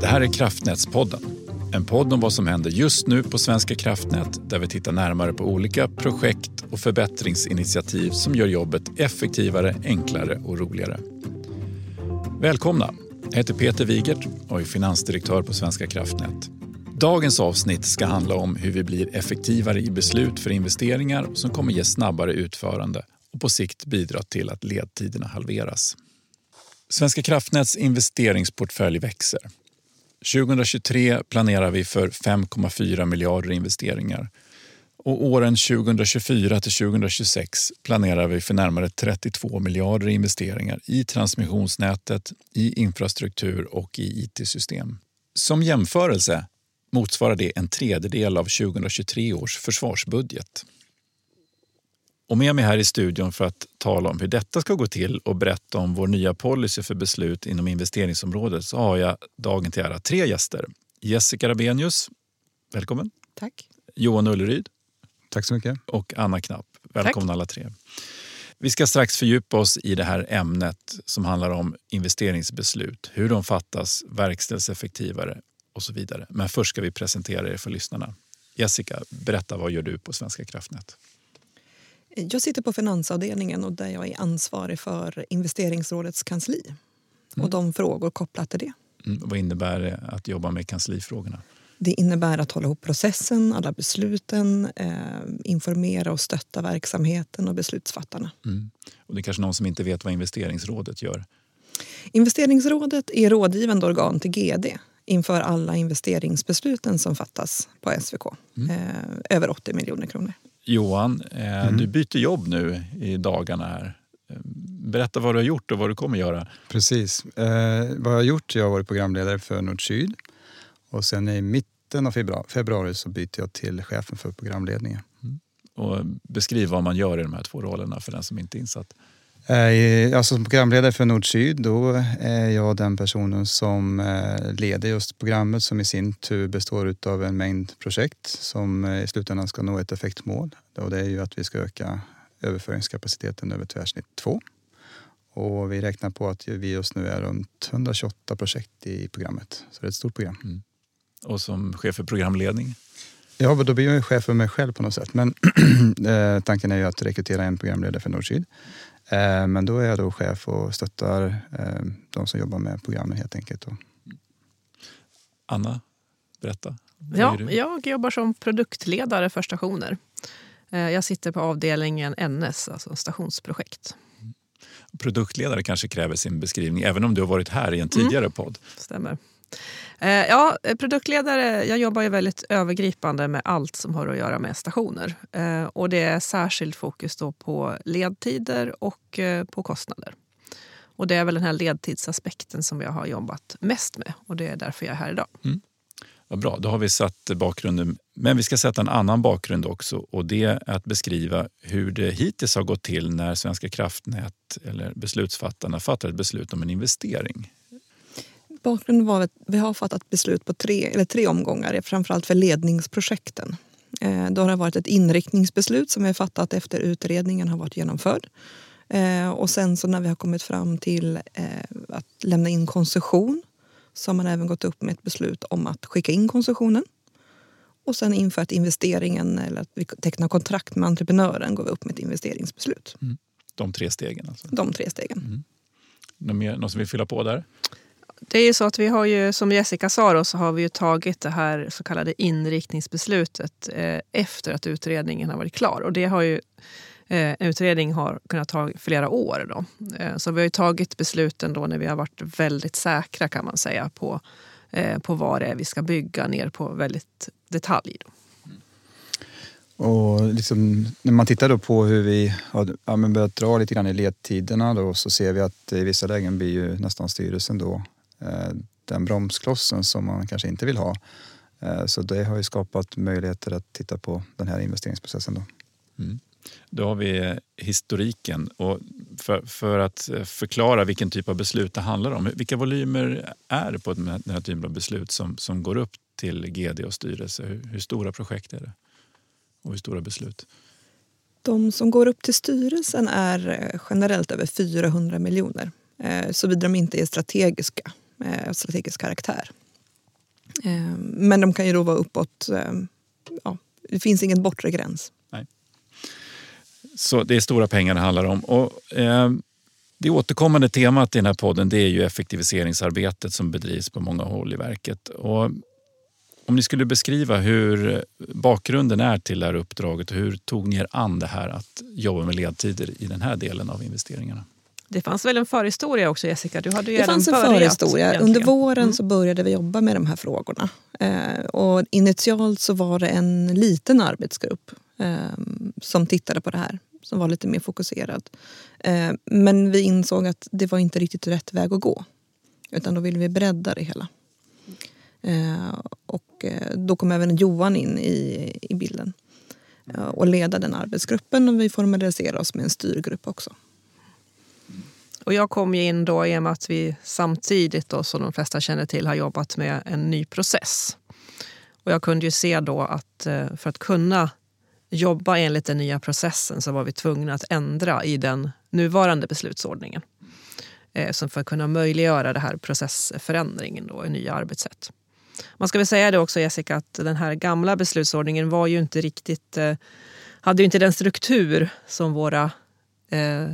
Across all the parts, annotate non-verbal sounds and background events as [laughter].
Det här är Kraftnätspodden. En podd om vad som händer just nu på Svenska kraftnät där vi tittar närmare på olika projekt och förbättringsinitiativ som gör jobbet effektivare, enklare och roligare. Välkomna! Jag heter Peter Wigert och är finansdirektör på Svenska kraftnät. Dagens avsnitt ska handla om hur vi blir effektivare i beslut för investeringar som kommer ge snabbare utförande och på sikt bidra till att ledtiderna halveras. Svenska kraftnäts investeringsportfölj växer. 2023 planerar vi för 5,4 miljarder i investeringar och åren 2024 till 2026 planerar vi för närmare 32 miljarder i investeringar i transmissionsnätet, i infrastruktur och i it-system. Som jämförelse motsvarar det en tredjedel av 2023 års försvarsbudget. Och med mig här i studion för att tala om hur detta ska gå till och berätta om vår nya policy för beslut inom investeringsområdet så har jag dagen till ära tre gäster. Jessica Rabenius, välkommen. Tack. Johan Ulleryd. Tack så mycket. Och Anna Knapp. Välkomna Tack. alla tre. Vi ska strax fördjupa oss i det här ämnet som handlar om investeringsbeslut, hur de fattas, verkställs effektivare och så vidare. Men först ska vi presentera er för lyssnarna. Jessica, berätta vad gör du på Svenska kraftnät? Jag sitter på finansavdelningen och där jag är ansvarig för investeringsrådets kansli och mm. de frågor kopplat till det. Mm. Vad innebär det att jobba med kanslifrågorna? Det innebär att hålla ihop processen, alla besluten, eh, informera och stötta verksamheten och beslutsfattarna. Mm. Och det är kanske någon som inte vet vad investeringsrådet gör? Investeringsrådet är rådgivande organ till GD inför alla investeringsbesluten som fattas på SVK. Mm. Eh, över 80 miljoner kronor. Johan, eh, mm. du byter jobb nu i dagarna. här. Berätta vad du har gjort och vad du kommer göra. Precis. Eh, vad jag har gjort? Jag har varit programledare för Nord-Syd och sen i mitten av februari, februari så byter jag till chefen för programledningen. Mm. Och beskriv vad man gör i de här två rollerna för den som inte är insatt. Eh, alltså som programledare för Nord-Syd då är jag den personen som eh, leder just programmet som i sin tur består av en mängd projekt som eh, i slutändan ska nå ett effektmål. Och det är ju att vi ska öka överföringskapaciteten över tvärsnitt 2. Och vi räknar på att vi just nu är runt 128 projekt i programmet. Så det är ett stort program. Mm. Och som chef för programledning? Ja, då blir jag chef för mig själv på något sätt. Men [clears throat] tanken är ju att rekrytera en programledare för Nord-Syd. Eh, men då är jag då chef och stöttar eh, de som jobbar med programmen helt enkelt. Anna, berätta. Ja, jag jobbar som produktledare för stationer. Eh, jag sitter på avdelningen NS, alltså stationsprojekt. Produktledare kanske kräver sin beskrivning, även om du har varit här i en tidigare mm. podd. Stämmer. Eh, ja, produktledare, jag jobbar ju väldigt övergripande med allt som har att göra med stationer. Eh, och det är särskilt fokus då på ledtider och eh, på kostnader. Och det är väl den här ledtidsaspekten som jag har jobbat mest med och det är därför jag är här idag. Mm. Vad bra, då har vi satt bakgrunden. Men vi ska sätta en annan bakgrund också och det är att beskriva hur det hittills har gått till när Svenska kraftnät eller beslutsfattarna fattar ett beslut om en investering. Bakgrunden var att vi har fattat beslut på tre, eller tre omgångar, framförallt för ledningsprojekten. Eh, då har det varit ett inriktningsbeslut som vi har fattat efter utredningen har varit genomförd. Eh, och sen så när vi har kommit fram till eh, att lämna in koncession så har man även gått upp med ett beslut om att skicka in koncessionen. Och sen infört investeringen eller att vi tecknar kontrakt med entreprenören går vi upp med ett investeringsbeslut. Mm. De tre stegen alltså? De tre stegen. Mm. Någon, mer, någon som vill fylla på där? Det är ju så att vi har ju, som Jessica sa, då, så har vi ju tagit det här så kallade inriktningsbeslutet eh, efter att utredningen har varit klar. Och det har ju, eh, en utredning har kunnat ta flera år. Då. Eh, så vi har ju tagit besluten då när vi har varit väldigt säkra kan man säga på, eh, på vad det är vi ska bygga ner på väldigt detalj. Då. Och liksom, när man tittar då på hur vi har ja, börjat dra lite grann i ledtiderna då, så ser vi att i vissa lägen blir ju nästan styrelsen då den bromsklossen som man kanske inte vill ha. Eh, så det har ju skapat möjligheter att titta på den här investeringsprocessen. Då. Mm. Då har vi historiken. Och för, för, att förklara vilken typ av beslut det handlar om. Vilka volymer är det på den här typen av beslut som, som går upp till GD och styrelse? Hur, hur stora projekt är det? Och hur stora beslut? De som går upp till styrelsen är eh, generellt över 400 miljoner. Såvida de inte är strategiska Eh, strategisk karaktär. Eh, men de kan ju då vara uppåt, eh, ja, det finns ingen bortre gräns. Nej. Så det är stora pengar det handlar om. Och, eh, det återkommande temat i den här podden det är ju effektiviseringsarbetet som bedrivs på många håll i verket. Och om ni skulle beskriva hur bakgrunden är till det här uppdraget och hur tog ni er an det här att jobba med ledtider i den här delen av investeringarna? Det fanns väl en förhistoria också Jessica? Du hade ju det fanns en börjat, förhistoria. egentligen. Under våren Mm. så började vi jobba med de här frågorna. Eh, och initialt så var det en liten arbetsgrupp eh, som tittade på det här. Som var lite mer fokuserad. Eh, men vi insåg att det var inte riktigt rätt väg att gå. Utan då ville vi bredda det hela. Eh, och eh, då kom även Johan in i, i bilden. Eh, och leda den arbetsgruppen och vi formaliserade oss med en styrgrupp också. Och jag kom ju in då i och med att vi samtidigt, då, som de flesta känner till, har jobbat med en ny process. Och jag kunde ju se då att eh, för att kunna jobba enligt den nya processen så var vi tvungna att ändra i den nuvarande beslutsordningen. Eh, som för att kunna möjliggöra den här processförändringen då, i nya arbetssätt. Man ska väl säga det också Jessica att den här gamla beslutsordningen var ju inte riktigt, eh, hade ju inte den struktur som våra eh,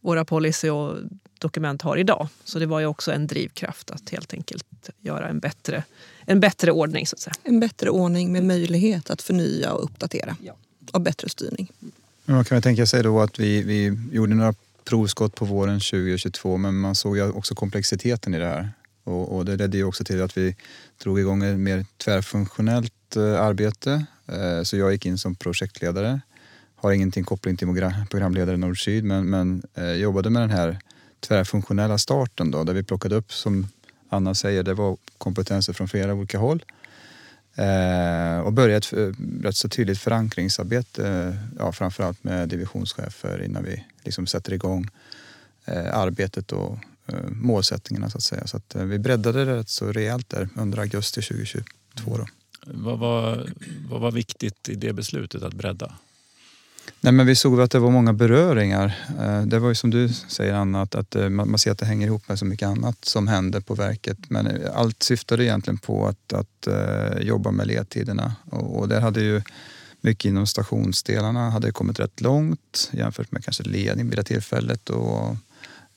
våra policy och dokument har idag. Så det var ju också en drivkraft att helt enkelt göra en bättre, en bättre ordning. så att säga. En bättre ordning med möjlighet att förnya och uppdatera. Ja. Och bättre styrning. Men man kan väl tänka sig då att vi, vi gjorde några provskott på våren 2022 men man såg ju också komplexiteten i det här. Och, och det ledde ju också till att vi drog igång ett mer tvärfunktionellt eh, arbete. Eh, så jag gick in som projektledare. Har ingenting koppling till programledare Nord-Syd men, men eh, jobbade med den här tvärfunktionella starten då där vi plockade upp som Anna säger, det var kompetenser från flera olika håll. Eh, och började ett eh, rätt så tydligt förankringsarbete, eh, ja, framförallt med divisionschefer innan vi liksom sätter igång eh, arbetet och eh, målsättningarna så att säga. Så att, eh, vi breddade det rätt så rejält där under augusti 2022. Då. Vad var, vad var viktigt i det beslutet att bredda? Nej, men vi såg att det var många beröringar. Eh, det var ju som du säger Anna, att, att eh, man ser att det hänger ihop med så mycket annat som händer på verket. Men eh, allt syftade egentligen på att, att jobba med ledtiderna. Och, och där hade ju mycket inom stationsdelarna hade kommit rätt långt jämfört med kanske ledning vid det tillfället. Och,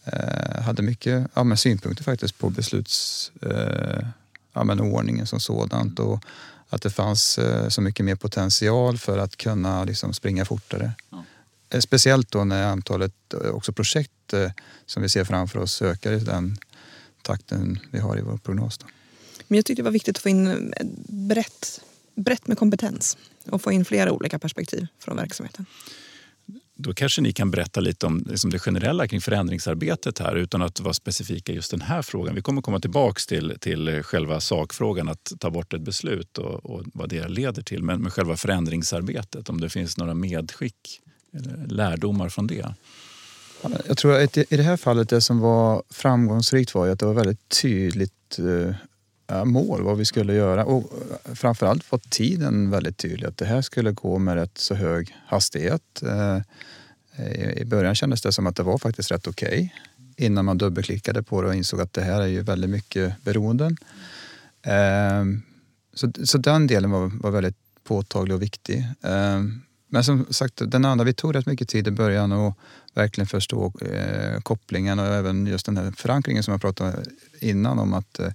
eh, hade mycket ja, men synpunkter faktiskt på beslutsordningen eh, ja, men ordningen som sådant. Och, att det fanns eh, så mycket mer potential för att kunna liksom, springa fortare. Ja. Eh, Speciellt då när antalet eh, också projekt som vi ser framför oss ökar i den takten vi har i vår prognos. Då. Men jag tyckte det var viktigt att få in ett brett, brett med kompetens och få in flera olika perspektiv från verksamheten. Då kanske ni kan berätta lite om liksom det generella kring förändringsarbetet här utan att vara specifika just den här frågan. Vi kommer komma tillbaks till, till själva sakfrågan att ta bort ett beslut och, och vad det leder till. Men med själva förändringsarbetet, om det finns några medskick eller lärdomar från det. Jag tror att i det här fallet det som var framgångsrikt var att det var väldigt tydligt eh, Eh, mål vad vi skulle göra och eh, framförallt var tiden väldigt tydlig att det här skulle gå med rätt så hög hastighet. Eh, I- början kändes det som att det var faktiskt rätt okej innan man dubbelklickade på det och insåg att det här är ju väldigt mycket beroenden. Ehm, så, så den delen var, var väldigt påtaglig och viktig. Ehm, men som sagt, den andra, vi tog rätt mycket tid i början och verkligen förstå eh, kopplingen och även just den här förankringen som jag pratade innan om att, eh,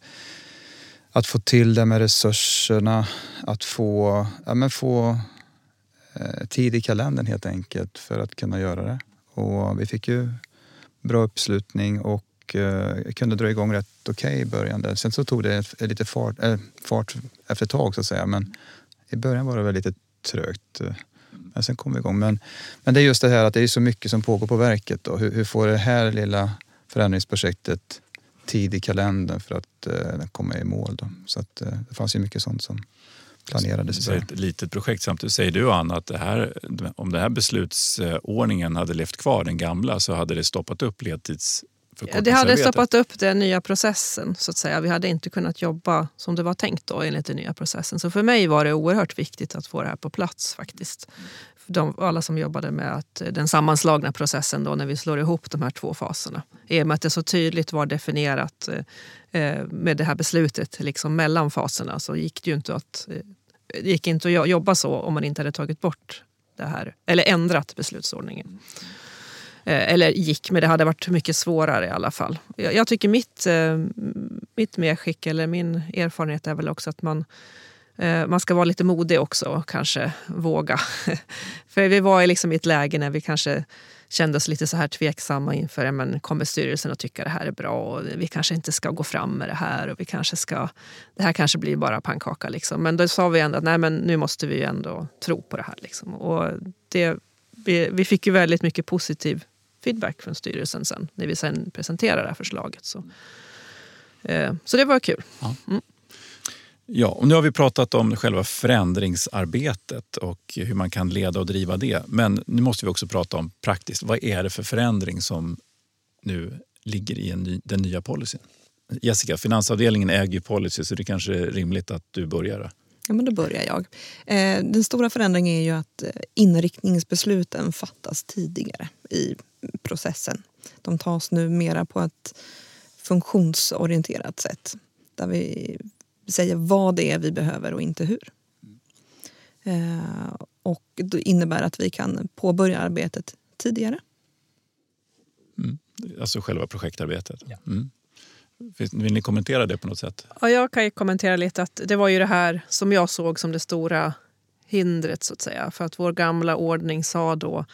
att få till det med resurserna, att få, ja, men få eh, tid i kalendern helt enkelt för att kunna göra det. Och vi fick ju bra uppslutning och eh, kunde dra igång rätt okej i början. Där. Sen så tog det lite fart, äh, fart efter ett tag så att säga men i början var det väl lite trögt. Men sen kom vi igång. Men, men det är just det här att det är så mycket som pågår på verket. Då. Hur, hur får det här lilla förändringsprojektet tid i kalendern för att eh, komma i mål? Då? Så att, eh, det fanns ju mycket sånt som planerades. Så ett litet projekt. Samtidigt säger du Anna att det här, om den här beslutsordningen hade levt kvar, den gamla, så hade det stoppat upp Det ledtidsförkortningsarbetet. hade stoppat upp den nya processen. så att säga. Vi hade inte kunnat jobba som det var tänkt då, enligt den nya processen. Så för mig var det oerhört viktigt att få det här på plats. faktiskt de, alla som jobbade med att, eh, den sammanslagna processen då när vi slår ihop de här två faserna. I och med att det så tydligt var definierat eh, eh med det här beslutet liksom mellan faserna så gick det ju inte att, eh, gick inte att jobba så om man inte hade tagit bort det här, eller ändrat beslutsordningen. Eh, eller gick, men det hade varit mycket svårare i alla fall. Jag, jag tycker mitt, eh, mitt medskick, eller min erfarenhet är väl också att man Eh, man ska vara lite modig också och kanske våga. [laughs] För vi var liksom i ett läge när vi kanske kände oss lite så här tveksamma inför, men kommer styrelsen att tycka det här är bra och vi kanske inte ska gå fram med det här och vi kanske ska, det här kanske blir bara pannkaka liksom. Men då sa vi ändå att nej men nu måste vi ändå tro på det här liksom. Och det, vi, vi fick ju väldigt mycket positiv feedback från styrelsen sen när vi sen presenterade det här förslaget. Så, eh, så det var kul. Mm. Ja, och nu har vi pratat om själva förändringsarbetet och hur man kan leda och driva det. Men nu måste vi också prata om praktiskt. Vad är det för förändring som nu ligger i ny, den nya policyn? Jessica, finansavdelningen äger policy så det kanske är rimligt att du börjar. Ja, men då börjar jag. Eh, den stora förändringen är ju att eh, inriktningsbesluten fattas tidigare i processen. De tas nu mera på ett funktionsorienterat sätt där vi säger vad det är vi behöver och inte hur. Eh, och det innebär att vi kan påbörja arbetet tidigare. Mm. Alltså själva projektarbetet? Ja. Mm. Vill ni kommentera det på något sätt? Ja, jag kan kommentera lite att det var ju det här som jag såg som det stora hindret så att säga. För att vår gamla ordning sa då,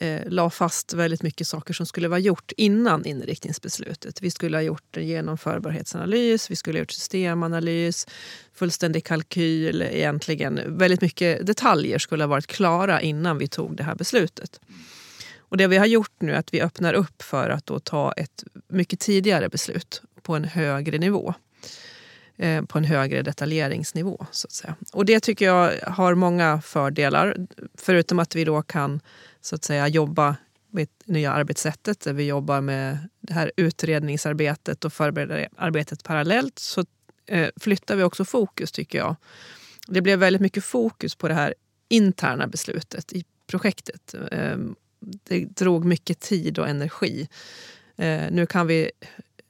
eh, la fast väldigt mycket saker som skulle vara gjort innan inriktningsbeslutet. Vi skulle ha gjort en genomförbarhetsanalys, vi skulle ha gjort systemanalys, fullständig kalkyl, egentligen väldigt mycket detaljer skulle ha varit klara innan vi tog det här beslutet. Och det vi har gjort nu är att vi öppnar upp för att då ta ett mycket tidigare beslut på en högre nivå. Eh, på en högre detaljeringsnivå. Så att säga. Och det tycker jag har många fördelar. Förutom att vi då kan så att säga, jobba med det nya arbetssättet där vi jobbar med det här utredningsarbetet och förberedararbetet parallellt så eh, flyttar vi också fokus tycker jag. Det blev väldigt mycket fokus på det här interna beslutet i projektet. Eh, det drog mycket tid och energi. Eh, nu kan vi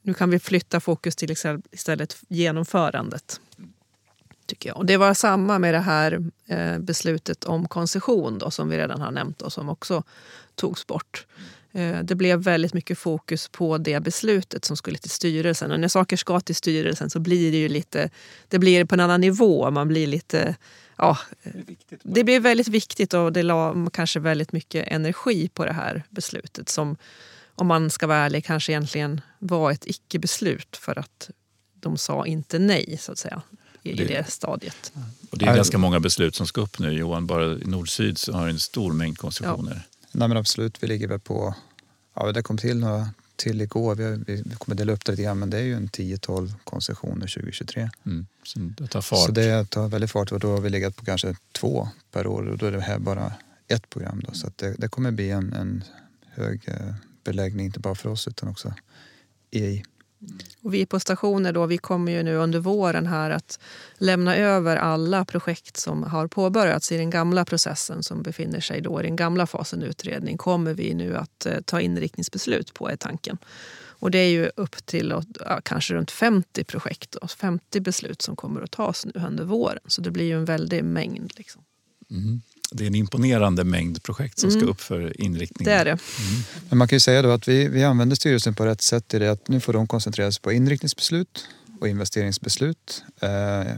nu kan vi flytta fokus till istället genomförandet. Tycker jag. Och det var samma med det här eh, beslutet om koncession då, som vi redan har nämnt och som också togs bort. Eh, det blev väldigt mycket fokus på det beslutet som skulle till styrelsen. Och när saker ska till styrelsen så blir det ju lite, det blir på en annan nivå. Man blir lite, ja, det blir väldigt viktigt och det la kanske väldigt mycket energi på det här beslutet som om man ska vara ärlig, kanske egentligen var ett icke-beslut för att de sa inte nej, så att säga, i det, det stadiet. Och det är ganska många beslut som ska upp nu, Johan. Bara i nord-syd så har en stor mängd koncessioner. Ja. Nej, men absolut, vi ligger väl på... Ja, det kom till några till igår. Vi, vi, vi kommer dela upp det lite grann, men det är ju en 10-12 koncessioner 2023. Mm. Så det tar fart. Så det tar väldigt fart och då har vi legat på kanske två per år och då är det här bara ett program. Då. Så det, det, kommer bli en, en hög eh, beläggning, inte bara för oss utan också EI. Och vi på stationer då, vi kommer ju nu under våren här att lämna över alla projekt som har påbörjats i den gamla processen som befinner sig då i den gamla fasen utredning kommer vi nu att eh, ta inriktningsbeslut på är tanken. Och det är ju upp till ja, kanske runt 50 projekt, och 50 beslut som kommer att tas nu under våren. Så det blir ju en väldig mängd. Liksom. Mm det är en imponerande mängd projekt som mm. ska upp för inriktning. Det är det. Mm. Men man kan ju säga då att vi, vi använder styrelsen på rätt sätt i det att nu får de koncentrera sig på inriktningsbeslut och investeringsbeslut. Eh, eh,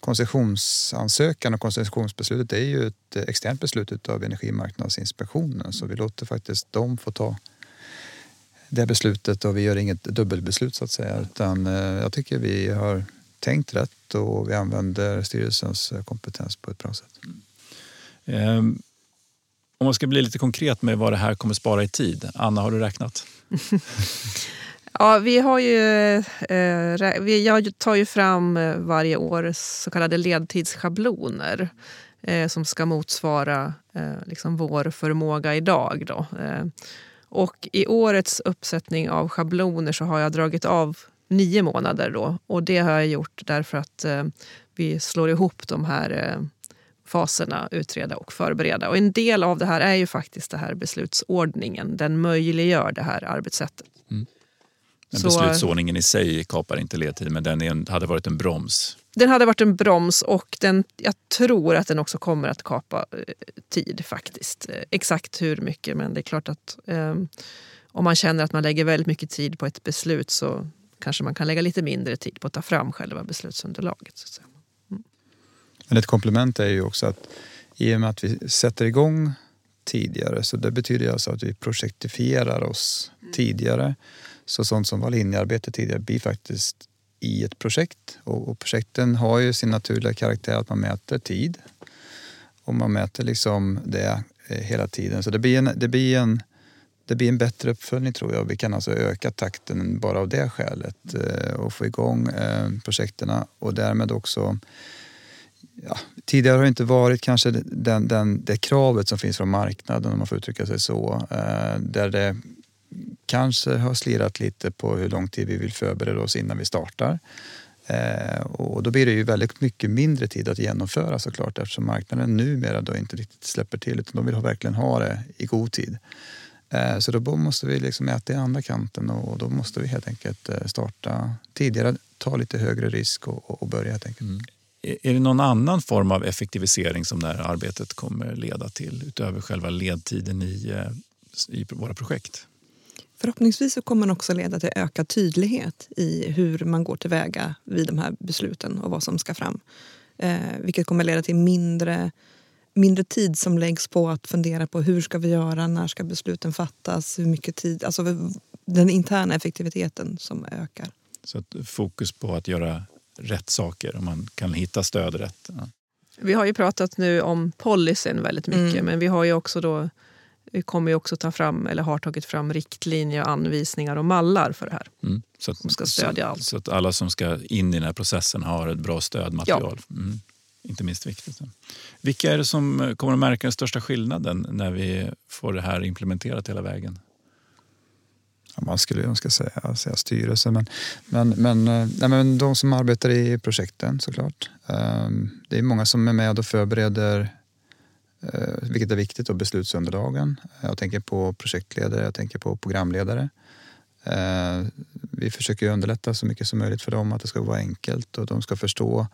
koncessionsansökan och koncessionsbeslutet är ju ett externt beslut av Energimarknadsinspektionen så vi låter faktiskt dem få ta det beslutet och vi gör inget dubbelbeslut så att säga utan eh, jag tycker vi har tänkt rätt och vi använder styrelsens kompetens på ett bra sätt. Ehm, om man ska bli lite konkret med vad det här kommer spara i tid. Anna, har du räknat? [laughs] ja, vi har ju, eh, jag tar ju fram eh, varje år så kallade ledtidsschabloner eh, som ska motsvara liksom vår förmåga idag. Då. Ehm, och i årets uppsättning av schabloner så har jag dragit av nio månader. Då, och det har jag gjort därför att vi slår ihop de här faserna utreda och förbereda. Och en del av det här är ju faktiskt det här beslutsordningen. Den möjliggör det här arbetssättet. Mm. Men beslutsordningen i sig kapar inte ledtid, men den en, hade varit en broms. Den hade varit en broms och den, jag tror att den också kommer att kapa eh, tid faktiskt. Eh, Exakt hur mycket, men det är klart att eh, om man känner att man lägger väldigt mycket tid på ett beslut så kanske man kan lägga lite mindre tid på att ta fram själva beslutsunderlaget. Så. Men ett komplement är ju också att i och med att vi sätter igång tidigare så det betyder alltså att vi projektifierar oss tidigare. Så sånt som var linjearbete tidigare blir faktiskt i ett projekt och, och projekten har ju sin naturliga karaktär att man mäter tid och man mäter liksom det eh, hela tiden. Så det blir en, det blir en, det blir en bättre uppföljning tror jag. Vi kan alltså öka takten bara av det skälet eh, och få igång eh, projekten och därmed också ja, tidigare har det inte varit kanske den, den, det kravet som finns från marknaden om man får uttrycka sig så. Eh, där det kanske har slirat lite på hur lång tid vi vill förbereda oss innan vi startar. Eh, och då blir det ju väldigt mycket mindre tid att genomföra såklart eftersom marknaden numera då inte riktigt släpper till utan de vill ha, verkligen ha det i god tid. Eh, så då måste vi liksom äta i andra kanten och då måste vi helt enkelt eh, starta tidigare, ta lite högre risk och, och- börja helt enkelt. Mm är det någon annan form av effektivisering som det här arbetet kommer leda till utöver själva ledtiden i, eh, i våra projekt? Förhoppningsvis så kommer den också leda till ökad tydlighet i hur man går tillväga vid de här besluten och vad som ska fram. Eh, vilket kommer leda till mindre, mindre tid som läggs på att fundera på hur ska vi göra, när ska besluten fattas, hur mycket tid, alltså den interna effektiviteten som ökar. Så att fokus på att göra rätt saker och man kan hitta stöd rätt. Ja. Vi har ju pratat nu om policyn väldigt mycket Mm. men vi har ju också då vi kommer ju också ta fram, eller har tagit fram riktlinjer, anvisningar och mallar för det här. Mm. Så, att, Som ska stödja så, allt. så att alla som ska in i den här processen har ett bra stödmaterial. Mm. Inte minst viktigt. Vilka är det som kommer att märka den största skillnaden när vi får det här implementerat hela vägen? Man skulle önska säga, säga styrelse, men, men, men, eh, nej, men de som arbetar i projekten såklart. Ehm, det är många som är med och förbereder, eh, vilket är viktigt, och beslutsunderlagen. Jag tänker på projektledare, jag tänker på programledare. Ehm, vi försöker underlätta så mycket som möjligt för dem, att det ska vara enkelt och de ska förstå.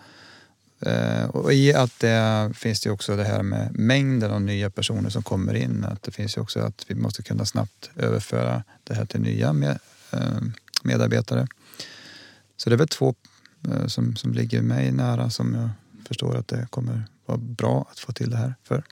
Eh, och i allt det finns det också det här med mängden av nya personer som kommer in. Att det finns ju också att vi måste kunna snabbt överföra det här till nya med, eh, medarbetare. Så det är väl två eh, som, som ligger mig nära som jag förstår att det kommer vara bra att få till det här för.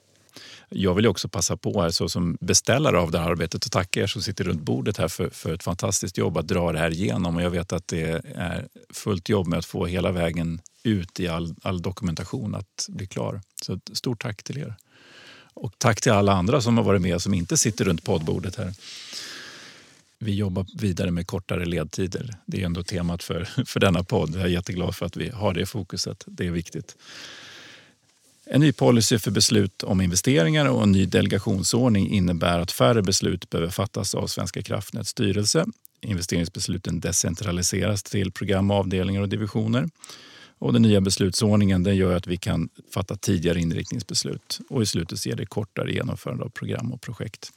Jag vill också passa på här så som beställare av det här arbetet och tacka er som sitter runt bordet här för, för ett fantastiskt jobb att dra det här igenom. Och jag vet att det är fullt jobb med att få hela vägen ut i all, all dokumentation att bli klar. Så ett stort tack till er. Och tack till alla andra som har varit med som inte sitter runt poddbordet här. Vi jobbar vidare med kortare ledtider. Det är ändå temat för, för denna podd. Jag är jätteglad för att vi har det fokuset. Det är viktigt. En ny policy för beslut om investeringar och en ny delegationsordning innebär att färre beslut behöver fattas av Svenska kraftnäts styrelse. Investeringsbesluten decentraliseras till program, avdelningar och divisioner. Och den nya beslutsordningen den gör att vi kan fatta tidigare inriktningsbeslut och i slutet ger det kortare genomförande av program och projekt.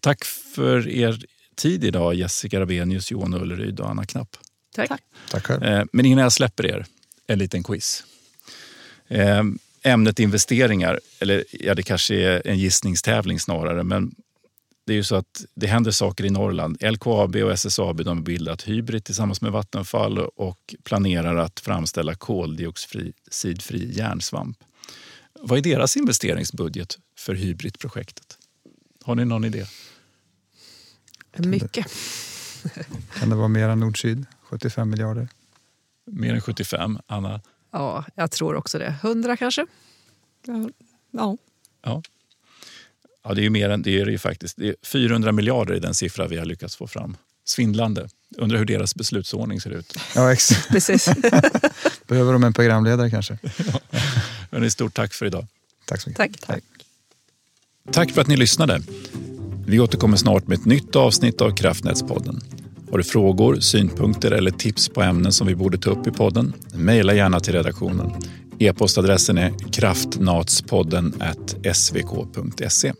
Tack för er tid idag Jessica Rabenius, Johan Ulleryd och Anna Knapp. Tack. Tack. Eh, Men innan jag släpper er, en liten quiz. Eh, Ämnet investeringar, eller ja, det kanske är en gissningstävling snarare, men det är ju så att det händer saker i Norrland. LKAB och SSAB de har bildat Hybrid tillsammans med Vattenfall och planerar att framställa koldioxidfri järnsvamp. Vad är deras investeringsbudget för Hybrid-projektet? Har ni någon idé? Mycket. [laughs] Kan det vara mer än nord-syd? 75 miljarder? Mer än 75, Anna? Ja, jag tror också det. 100 kanske? Ja, ja. Ja. Ja, det är ju mer än det är det ju faktiskt. Det är 400 miljarder i den siffra vi har lyckats få fram. Svindlande. Undrar hur deras beslutsordning ser ut. Ja, exakt. [laughs] Precis. [laughs] Behöver de en programledare kanske? [laughs] Hörrni, stort tack för idag. Tack så mycket. Tack. Tack för att ni lyssnade. Vi återkommer snart med ett nytt avsnitt av Kraftnätspodden. Har du frågor, synpunkter eller tips på ämnen som vi borde ta upp i podden? Mejla gärna till redaktionen. E-postadressen är kraftnatspodden svk.se.